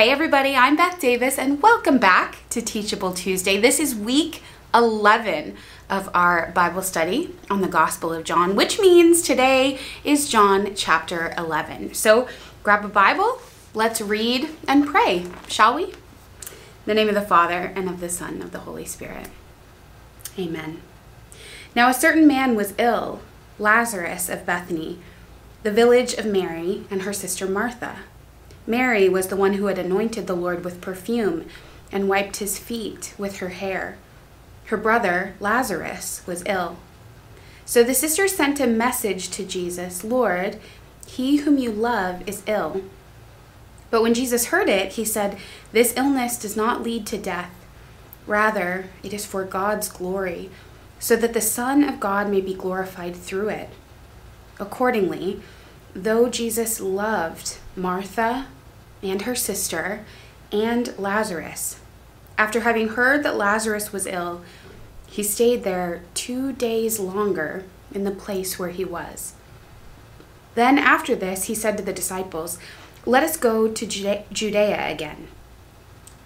Hey, everybody, I'm Beth Davis, and welcome back to Teachable Tuesday. This is week 11 of our Bible study on the Gospel of John, which means today is John chapter 11. So grab a Bible, let's read and pray, shall we? In the name of the Father, and of the Son, and of the Holy Spirit. Amen. Now, a certain man was ill, Lazarus of Bethany, the village of Mary and her sister Martha. Mary was the one who had anointed the Lord with perfume and wiped his feet with her hair. Her brother, Lazarus, was ill. So the sisters sent a message to Jesus Lord, he whom you love is ill. But when Jesus heard it, he said, This illness does not lead to death. Rather, it is for God's glory, so that the Son of God may be glorified through it. Accordingly, though Jesus loved Martha and her sister and Lazarus, after having heard that Lazarus was ill, he stayed there two days longer in the place where he was. Then, after this, he said to the disciples, Let us go to Judea again.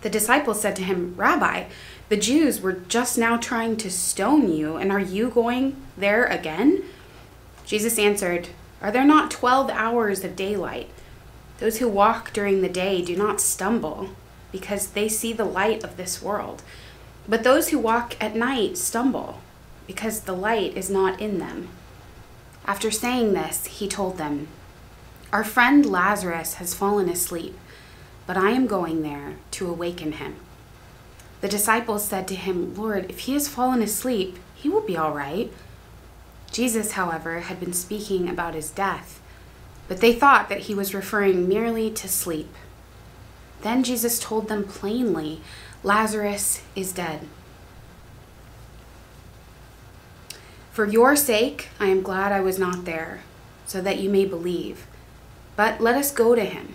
The disciples said to him, Rabbi, the Jews were just now trying to stone you, and are you going there again? Jesus answered, Are there not twelve hours of daylight? Those who walk during the day do not stumble, because they see the light of this world. But those who walk at night stumble, because the light is not in them. After saying this, he told them, Our friend Lazarus has fallen asleep, but I am going there to awaken him. The disciples said to him, Lord, if he has fallen asleep, he will be all right. Jesus, however, had been speaking about his death, but they thought that he was referring merely to sleep. Then Jesus told them plainly, Lazarus is dead. For your sake, I am glad I was not there, so that you may believe. But let us go to him.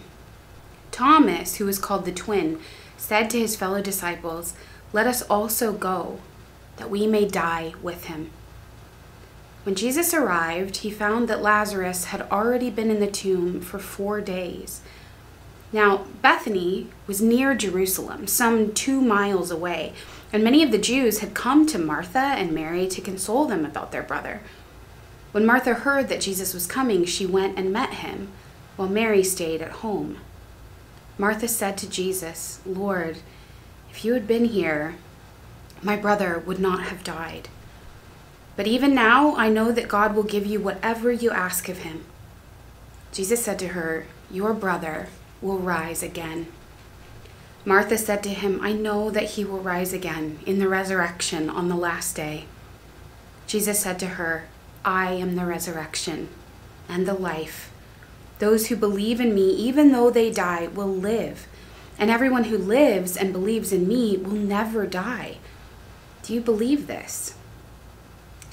Thomas, who is called the twin, said to his fellow disciples, Let us also go, that we may die with him. When Jesus arrived, he found that Lazarus had already been in the tomb for four days. Now, Bethany was near Jerusalem, some two miles away, and many of the Jews had come to Martha and Mary to console them about their brother. When Martha heard that Jesus was coming, she went and met him, while Mary stayed at home. Martha said to Jesus, Lord, if you had been here, my brother would not have died. But even now, I know that God will give you whatever you ask of him. Jesus said to her, Your brother will rise again. Martha said to him, I know that he will rise again in the resurrection on the last day. Jesus said to her, I am the resurrection and the life. Those who believe in me, even though they die, will live. And everyone who lives and believes in me will never die. Do you believe this?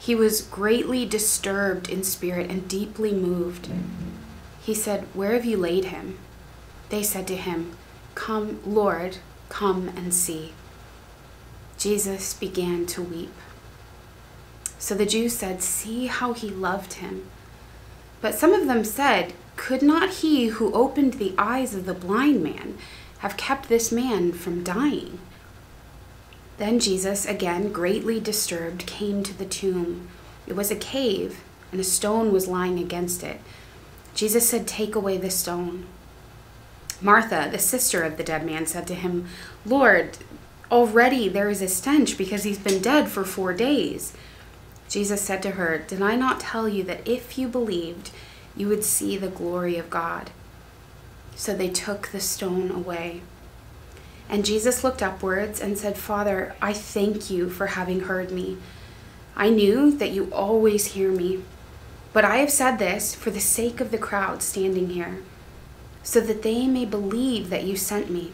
He was greatly disturbed in spirit and deeply moved. He said, Where have you laid him? They said to him, Come, Lord, come and see. Jesus began to weep. So the Jews said, See how he loved him. But some of them said, Could not he who opened the eyes of the blind man have kept this man from dying? Then Jesus, again greatly disturbed, came to the tomb. It was a cave, and a stone was lying against it. Jesus said, Take away the stone. Martha, the sister of the dead man, said to him, Lord, Already there is a stench because he's been dead for four days. Jesus said to her, Did I not tell you that if you believed, you would see the glory of God? So they took the stone away. And Jesus looked upwards and said, Father, I thank you for having heard me. I knew that you always hear me, but I have said this for the sake of the crowd standing here, so that they may believe that you sent me.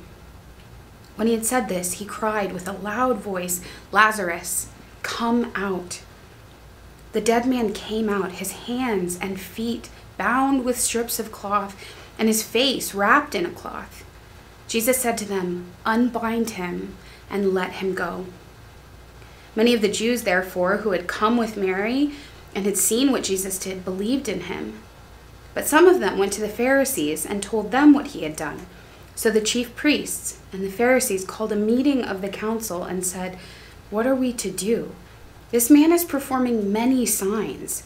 When he had said this, he cried with a loud voice, Lazarus, come out. The dead man came out, his hands and feet bound with strips of cloth, and his face wrapped in a cloth. Jesus said to them, Unbind him and let him go. Many of the Jews, therefore, who had come with Mary and had seen what Jesus did, believed in him. But some of them went to the Pharisees and told them what he had done. So the chief priests and the Pharisees called a meeting of the council and said, What are we to do? This man is performing many signs.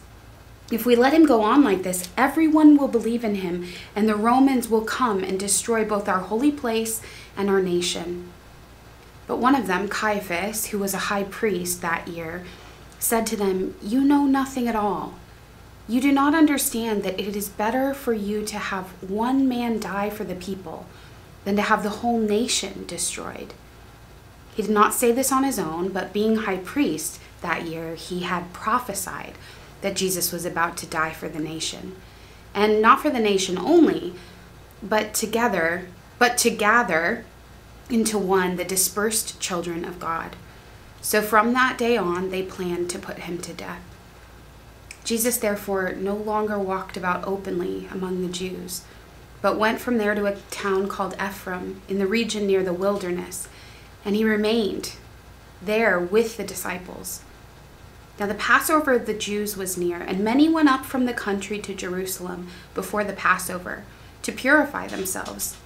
If we let him go on like this, everyone will believe in him, and the Romans will come and destroy both our holy place and our nation. But one of them, Caiaphas, who was a high priest that year, said to them, You know nothing at all. You do not understand that it is better for you to have one man die for the people than to have the whole nation destroyed. He did not say this on his own, but being high priest that year, he had prophesied that Jesus was about to die for the nation. And not for the nation only, but together, but to gather into one the dispersed children of God. So from that day on, they planned to put him to death. Jesus therefore no longer walked about openly among the Jews, but went from there to a town called Ephraim in the region near the wilderness, and he remained there with the disciples. Now the Passover of the Jews was near, and many went up from the country to Jerusalem before the Passover to purify themselves.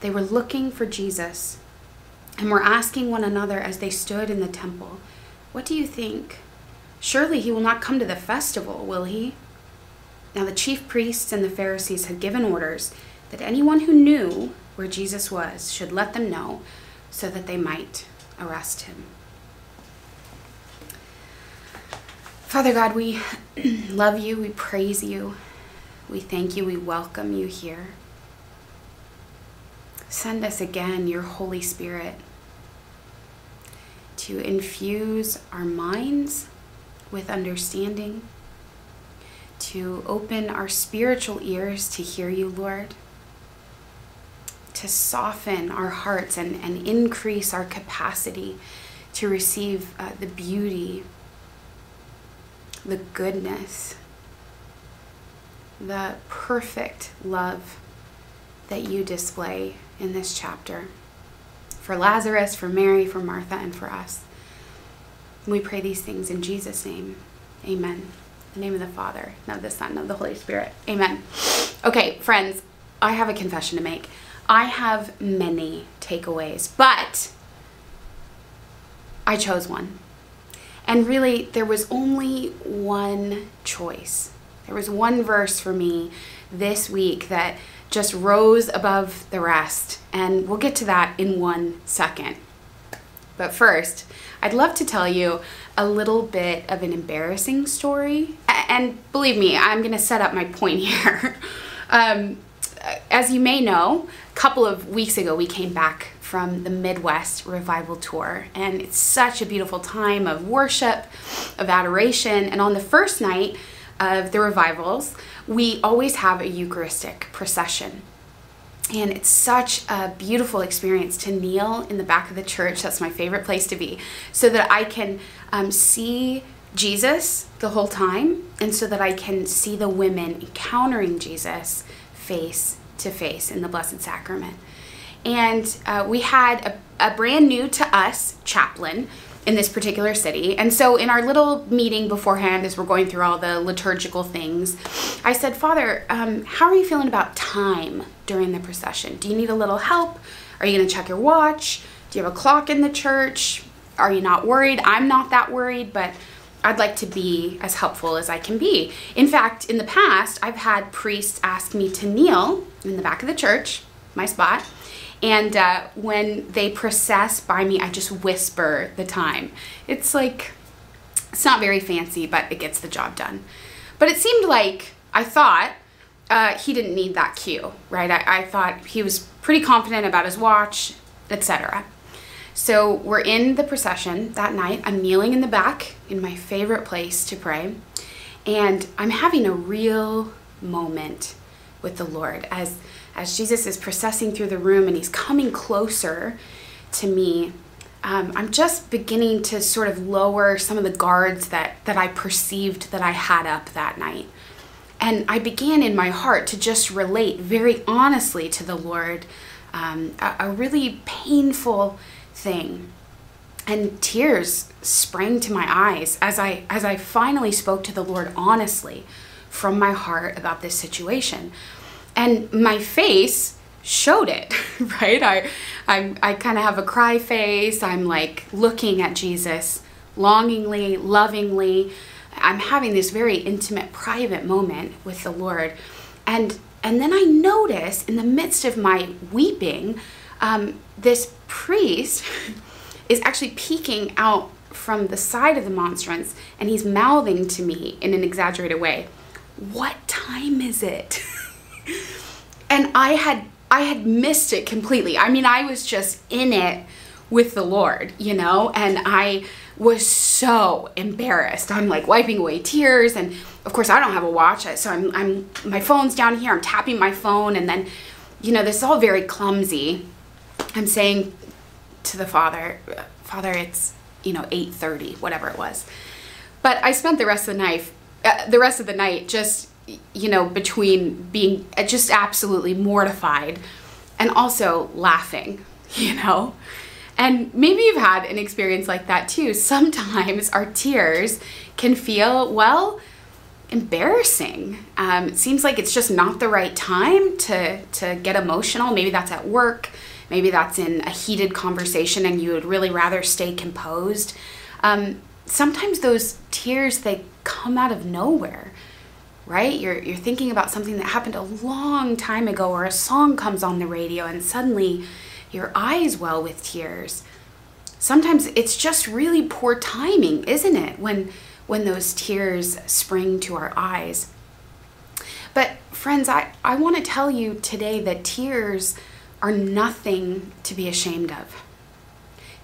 They were looking for Jesus and were asking one another as they stood in the temple, What do you think? Surely he will not come to the festival, will he? Now the chief priests and the Pharisees had given orders that anyone who knew where Jesus was should let them know so that they might arrest him. Father God, we love you, we praise you, we thank you, we welcome you here. Send us again your Holy Spirit to infuse our minds with understanding, to open our spiritual ears to hear you, Lord, to soften our hearts and, and increase our capacity to receive uh, the beauty the goodness, the perfect love that you display in this chapter for Lazarus, for Mary, for Martha, and for us. We pray these things in Jesus' name. Amen. In the name of the Father, and of the Son, and of the Holy Spirit. Amen. Okay, friends, I have a confession to make. I have many takeaways, but I chose one. And really, there was only one choice. There was one verse for me this week that just rose above the rest. And we'll get to that in one second. But first, I'd love to tell you a little bit of an embarrassing story. And believe me, I'm going to set up my point here. um, as you may know, a couple of weeks ago, we came back from the Midwest Revival Tour. And it's such a beautiful time of worship, of adoration. And on the first night of the revivals, we always have a Eucharistic procession. And it's such a beautiful experience to kneel in the back of the church. That's my favorite place to be, so that I can um, see Jesus the whole time, and so that I can see the women encountering Jesus face to face in the Blessed Sacrament and uh, we had a, a brand new to us chaplain in this particular city. And so, in our little meeting beforehand, as we're going through all the liturgical things, I said, Father, um, how are you feeling about time during the procession? Do you need a little help? Are you going to check your watch? Do you have a clock in the church? Are you not worried? I'm not that worried, but I'd like to be as helpful as I can be. In fact, in the past, I've had priests ask me to kneel in the back of the church, my spot, And uh, when they process by me, I just whisper the time. It's like, it's not very fancy, but it gets the job done. But it seemed like, I thought, uh, he didn't need that cue, right? I, I thought he was pretty confident about his watch, etc. So we're in the procession that night. I'm kneeling in the back in my favorite place to pray. And I'm having a real moment with the Lord as as Jesus is processing through the room and he's coming closer to me. Um, I'm just beginning to sort of lower some of the guards that that I perceived that I had up that night. And I began in my heart to just relate very honestly to the Lord um, a, a really painful thing and tears sprang to my eyes as I as I finally spoke to the Lord honestly from my heart about this situation. And my face showed it, right? I I I kind of have a cry face. I'm like looking at Jesus longingly, lovingly. I'm having this very intimate private moment with the Lord. And and then I notice in the midst of my weeping, um, this priest is actually peeking out from the side of the monstrance and he's mouthing to me in an exaggerated way, What time is it? and I had I had missed it completely. I mean, I was just in it with the Lord, you know, and I was so embarrassed. I'm like wiping away tears and of course I don't have a watch, so I'm I'm my phone's down here. I'm tapping my phone and then you know, this is all very clumsy. I'm saying to the father, Father, it's, you know, 8:30, whatever it was. But I spent the rest of the night uh, the rest of the night just you know, between being just absolutely mortified and also laughing, you know? And maybe you've had an experience like that too. Sometimes our tears can feel, well, embarrassing. Um, it seems like it's just not the right time to, to get emotional. Maybe that's at work, maybe that's in a heated conversation and you would really rather stay composed. Um, sometimes those tears, they come out of nowhere right? You're, you're thinking about something that happened a long time ago, or a song comes on the radio, and suddenly your eyes well with tears. Sometimes it's just really poor timing, isn't it? When when those tears spring to our eyes. But friends, I, I want to tell you today that tears are nothing to be ashamed of.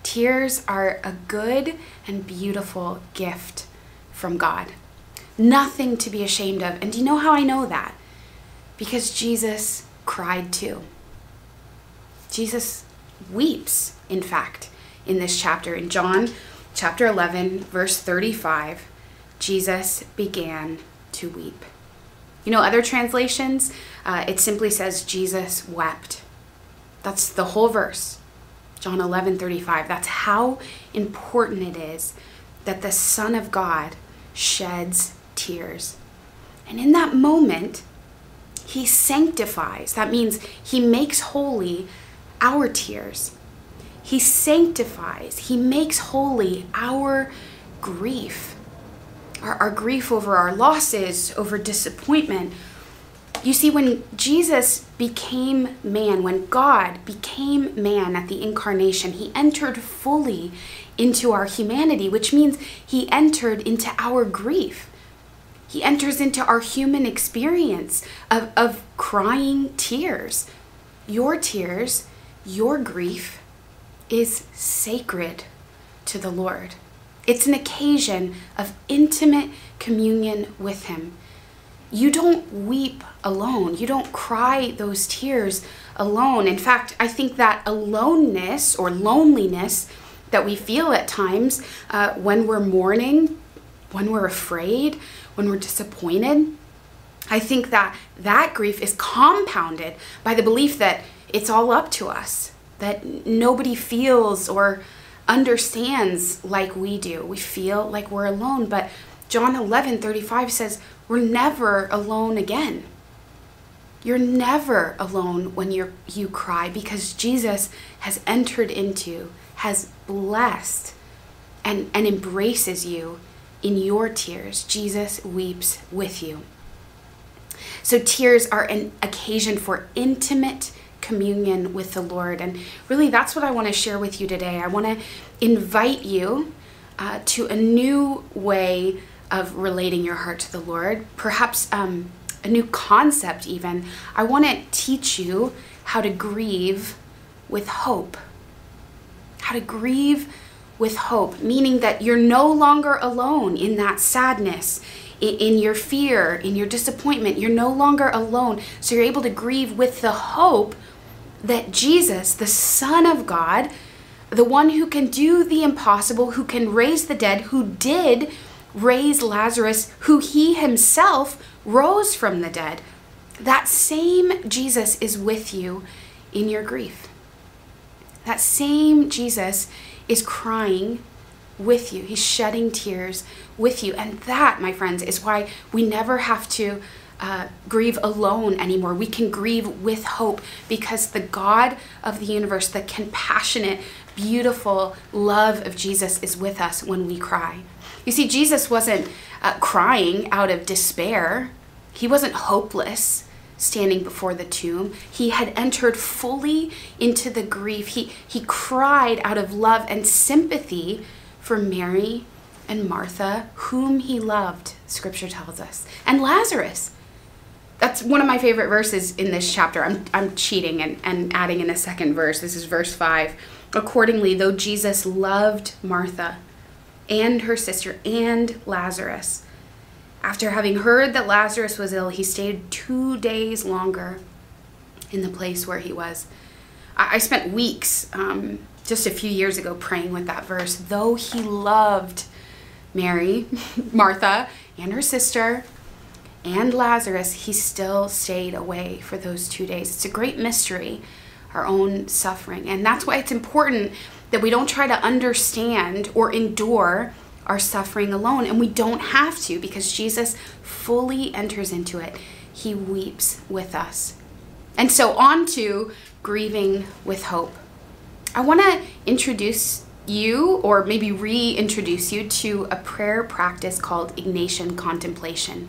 Tears are a good and beautiful gift from God. Nothing to be ashamed of. And do you know how I know that? Because Jesus cried too. Jesus weeps, in fact, in this chapter. In John chapter 11, verse 35, Jesus began to weep. You know, other translations, uh, it simply says Jesus wept. That's the whole verse. John 11, 35. That's how important it is that the Son of God sheds tears. And in that moment, he sanctifies. That means he makes holy our tears. He sanctifies, he makes holy our grief. Our, our grief over our losses, over disappointment. You see, when Jesus became man, when God became man at the incarnation, he entered fully into our humanity, which means he entered into our grief. He enters into our human experience of, of crying tears. Your tears, your grief is sacred to the Lord. It's an occasion of intimate communion with Him. You don't weep alone. You don't cry those tears alone. In fact, I think that aloneness or loneliness that we feel at times uh, when we're mourning, when we're afraid, when we're disappointed, I think that that grief is compounded by the belief that it's all up to us, that nobody feels or understands like we do. We feel like we're alone, but John 11 35 says, We're never alone again. You're never alone when you you cry because Jesus has entered into, has blessed, and, and embraces you in your tears, Jesus weeps with you. So, tears are an occasion for intimate communion with the Lord. And really, that's what I want to share with you today. I want to invite you uh, to a new way of relating your heart to the Lord, perhaps um, a new concept, even. I want to teach you how to grieve with hope. How to grieve with hope, meaning that you're no longer alone in that sadness, in, in your fear, in your disappointment. You're no longer alone. So you're able to grieve with the hope that Jesus, the Son of God, the one who can do the impossible, who can raise the dead, who did raise Lazarus, who he himself rose from the dead. That same Jesus is with you in your grief. That same Jesus is crying with you. He's shedding tears with you. And that, my friends, is why we never have to uh, grieve alone anymore. We can grieve with hope because the God of the universe, the compassionate, beautiful love of Jesus is with us when we cry. You see, Jesus wasn't uh, crying out of despair, he wasn't hopeless standing before the tomb. He had entered fully into the grief. He, he cried out of love and sympathy for Mary and Martha, whom he loved, scripture tells us, and Lazarus. That's one of my favorite verses in this chapter. I'm, I'm cheating and, and adding in a second verse. This is verse 5. Accordingly, though Jesus loved Martha and her sister and Lazarus, after having heard that Lazarus was ill, he stayed two days longer in the place where he was. I, I spent weeks um, just a few years ago praying with that verse. Though he loved Mary, Martha, and her sister, and Lazarus, he still stayed away for those two days. It's a great mystery, our own suffering. And that's why it's important that we don't try to understand or endure our suffering alone. And we don't have to because Jesus fully enters into it. He weeps with us. And so, on to grieving with hope. I want to introduce you, or maybe reintroduce you, to a prayer practice called Ignatian contemplation.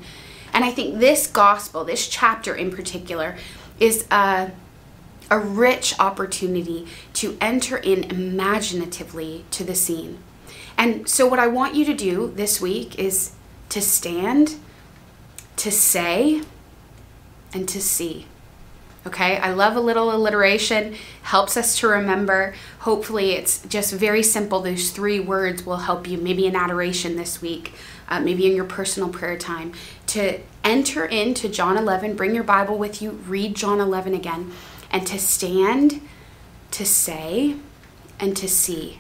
And I think this gospel, this chapter in particular, is a, a rich opportunity to enter in imaginatively to the scene. And so, what I want you to do this week is to stand, to say, and to see. Okay, I love a little alliteration, helps us to remember. Hopefully, it's just very simple. Those three words will help you, maybe in adoration this week, uh, maybe in your personal prayer time, to enter into John 11, bring your Bible with you, read John 11 again, and to stand, to say, and to see.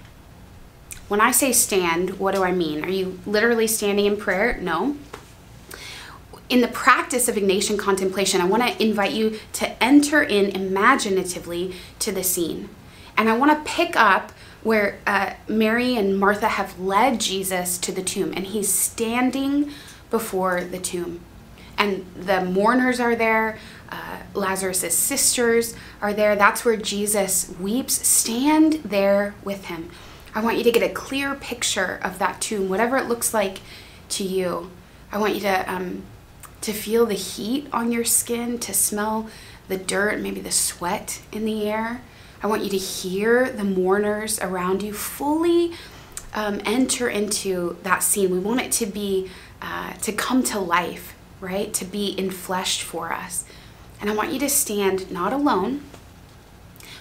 When I say stand, what do I mean? Are you literally standing in prayer? No. In the practice of Ignatian contemplation, I want to invite you to enter in imaginatively to the scene. And I want to pick up where uh, Mary and Martha have led Jesus to the tomb, and he's standing before the tomb. And the mourners are there, uh, Lazarus' sisters are there. That's where Jesus weeps. Stand there with him. I want you to get a clear picture of that tomb, whatever it looks like to you. I want you to um, to feel the heat on your skin, to smell the dirt, maybe the sweat in the air. I want you to hear the mourners around you fully um, enter into that scene. We want it to be uh, to come to life, right? To be infleshed for us. And I want you to stand not alone,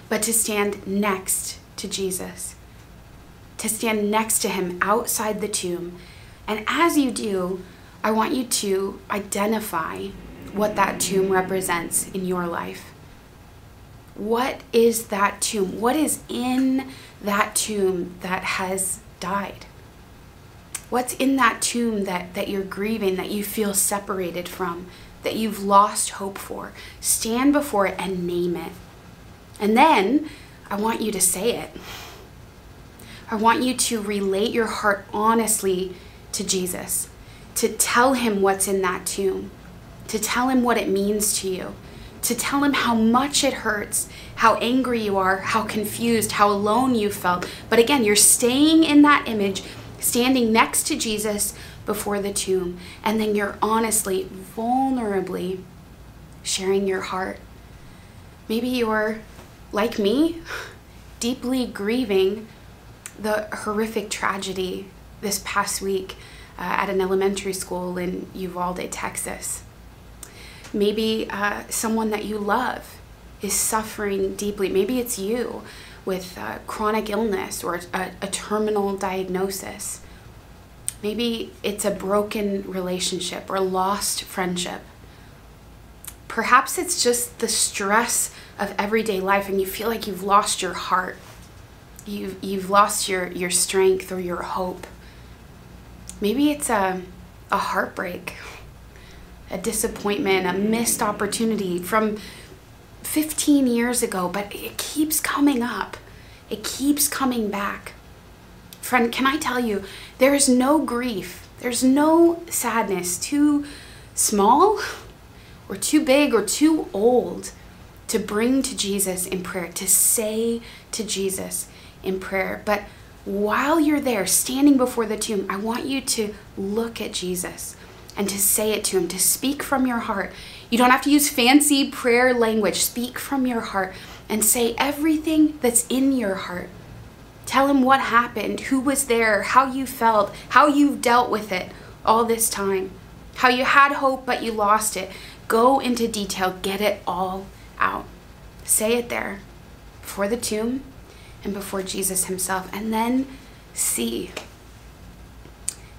but to stand next to Jesus to stand next to him outside the tomb. And as you do, I want you to identify what that tomb represents in your life. What is that tomb? What is in that tomb that has died? What's in that tomb that, that you're grieving, that you feel separated from, that you've lost hope for? Stand before it and name it. And then I want you to say it. I want you to relate your heart honestly to Jesus, to tell him what's in that tomb, to tell him what it means to you, to tell him how much it hurts, how angry you are, how confused, how alone you felt. But again, you're staying in that image, standing next to Jesus before the tomb, and then you're honestly, vulnerably sharing your heart. Maybe you're like me, deeply grieving the horrific tragedy this past week uh, at an elementary school in Uvalde, Texas. Maybe uh, someone that you love is suffering deeply. Maybe it's you with uh, chronic illness or a, a terminal diagnosis. Maybe it's a broken relationship or lost friendship. Perhaps it's just the stress of everyday life and you feel like you've lost your heart. You've, you've lost your, your strength or your hope. Maybe it's a, a heartbreak, a disappointment, a missed opportunity from 15 years ago, but it keeps coming up. It keeps coming back. Friend, can I tell you, there is no grief, there's no sadness too small or too big or too old to bring to Jesus in prayer, to say to Jesus in prayer. But while you're there standing before the tomb, I want you to look at Jesus and to say it to him, to speak from your heart. You don't have to use fancy prayer language. Speak from your heart and say everything that's in your heart. Tell him what happened, who was there, how you felt, how you've dealt with it all this time, how you had hope but you lost it. Go into detail, get it all out. Say it there before the tomb and before Jesus himself, and then see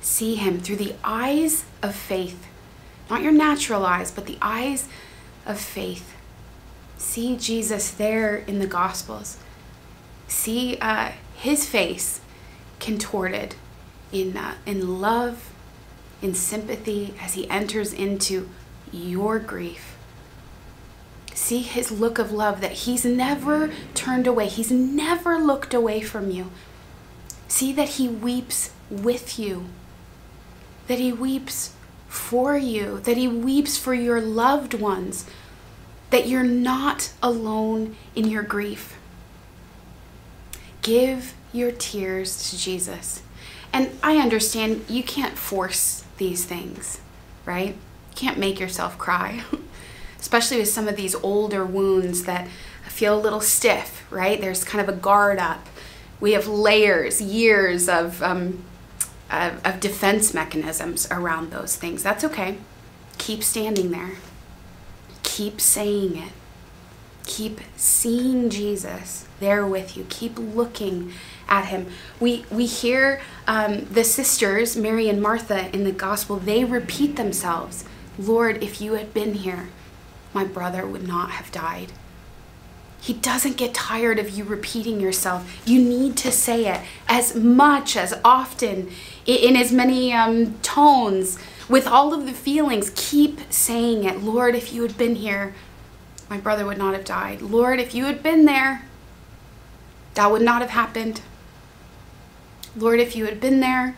see him through the eyes of faith. Not your natural eyes, but the eyes of faith. See Jesus there in the Gospels. See uh, his face contorted in, uh, in love, in sympathy as he enters into your grief. See his look of love that he's never turned away, he's never looked away from you. See that he weeps with you that He weeps for you, that He weeps for your loved ones, that you're not alone in your grief. Give your tears to Jesus. And I understand you can't force these things, right? You can't make yourself cry, especially with some of these older wounds that feel a little stiff, right? There's kind of a guard up. We have layers, years of um, of, of defense mechanisms around those things. That's okay. Keep standing there. Keep saying it. Keep seeing Jesus there with you. Keep looking at him. We we hear um, the sisters Mary and Martha in the gospel. They repeat themselves. Lord, if you had been here, my brother would not have died. He doesn't get tired of you repeating yourself. You need to say it as much, as often, in as many um, tones, with all of the feelings. Keep saying it. Lord, if you had been here, my brother would not have died. Lord, if you had been there, that would not have happened. Lord, if you had been there,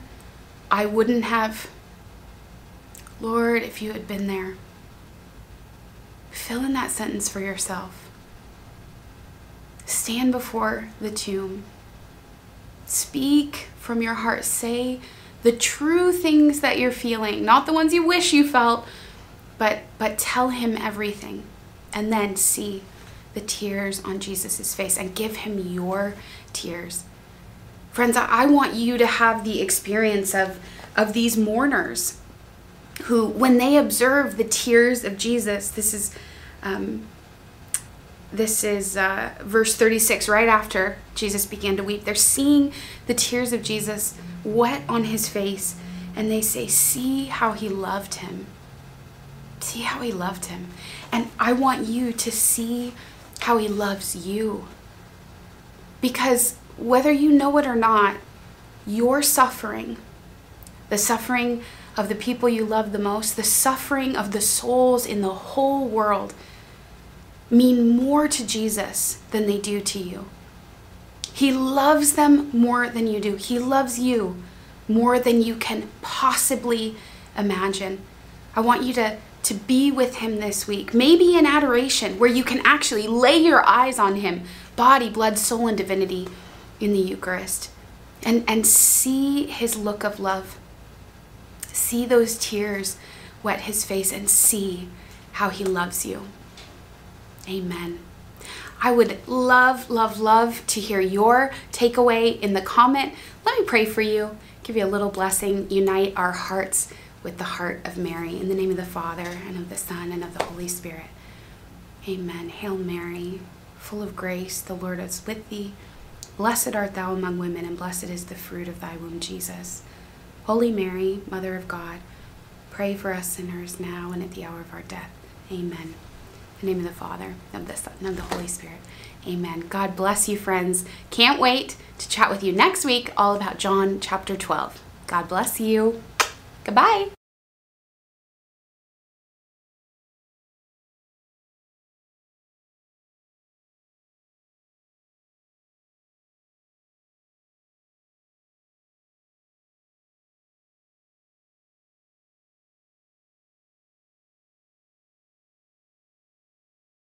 I wouldn't have. Lord, if you had been there. Fill in that sentence for yourself. Stand before the tomb. Speak from your heart. Say the true things that you're feeling, not the ones you wish you felt, but but tell him everything. And then see the tears on Jesus' face and give him your tears. Friends, I want you to have the experience of, of these mourners who, when they observe the tears of Jesus, this is um, this is uh, verse 36, right after Jesus began to weep. They're seeing the tears of Jesus wet on his face, and they say, See how he loved him. See how he loved him. And I want you to see how he loves you. Because whether you know it or not, your suffering, the suffering of the people you love the most, the suffering of the souls in the whole world, mean more to Jesus than they do to you. He loves them more than you do. He loves you more than you can possibly imagine. I want you to, to be with Him this week, maybe in adoration, where you can actually lay your eyes on Him, body, blood, soul, and divinity in the Eucharist, and, and see His look of love. See those tears wet His face and see how He loves you. Amen. I would love, love, love to hear your takeaway in the comment. Let me pray for you, give you a little blessing, unite our hearts with the heart of Mary. In the name of the Father, and of the Son, and of the Holy Spirit. Amen. Hail Mary, full of grace, the Lord is with thee. Blessed art thou among women, and blessed is the fruit of thy womb, Jesus. Holy Mary, Mother of God, pray for us sinners now and at the hour of our death. Amen. In the name of the Father, of the Son, and of the Holy Spirit. Amen. God bless you, friends. Can't wait to chat with you next week all about John chapter 12. God bless you. Goodbye.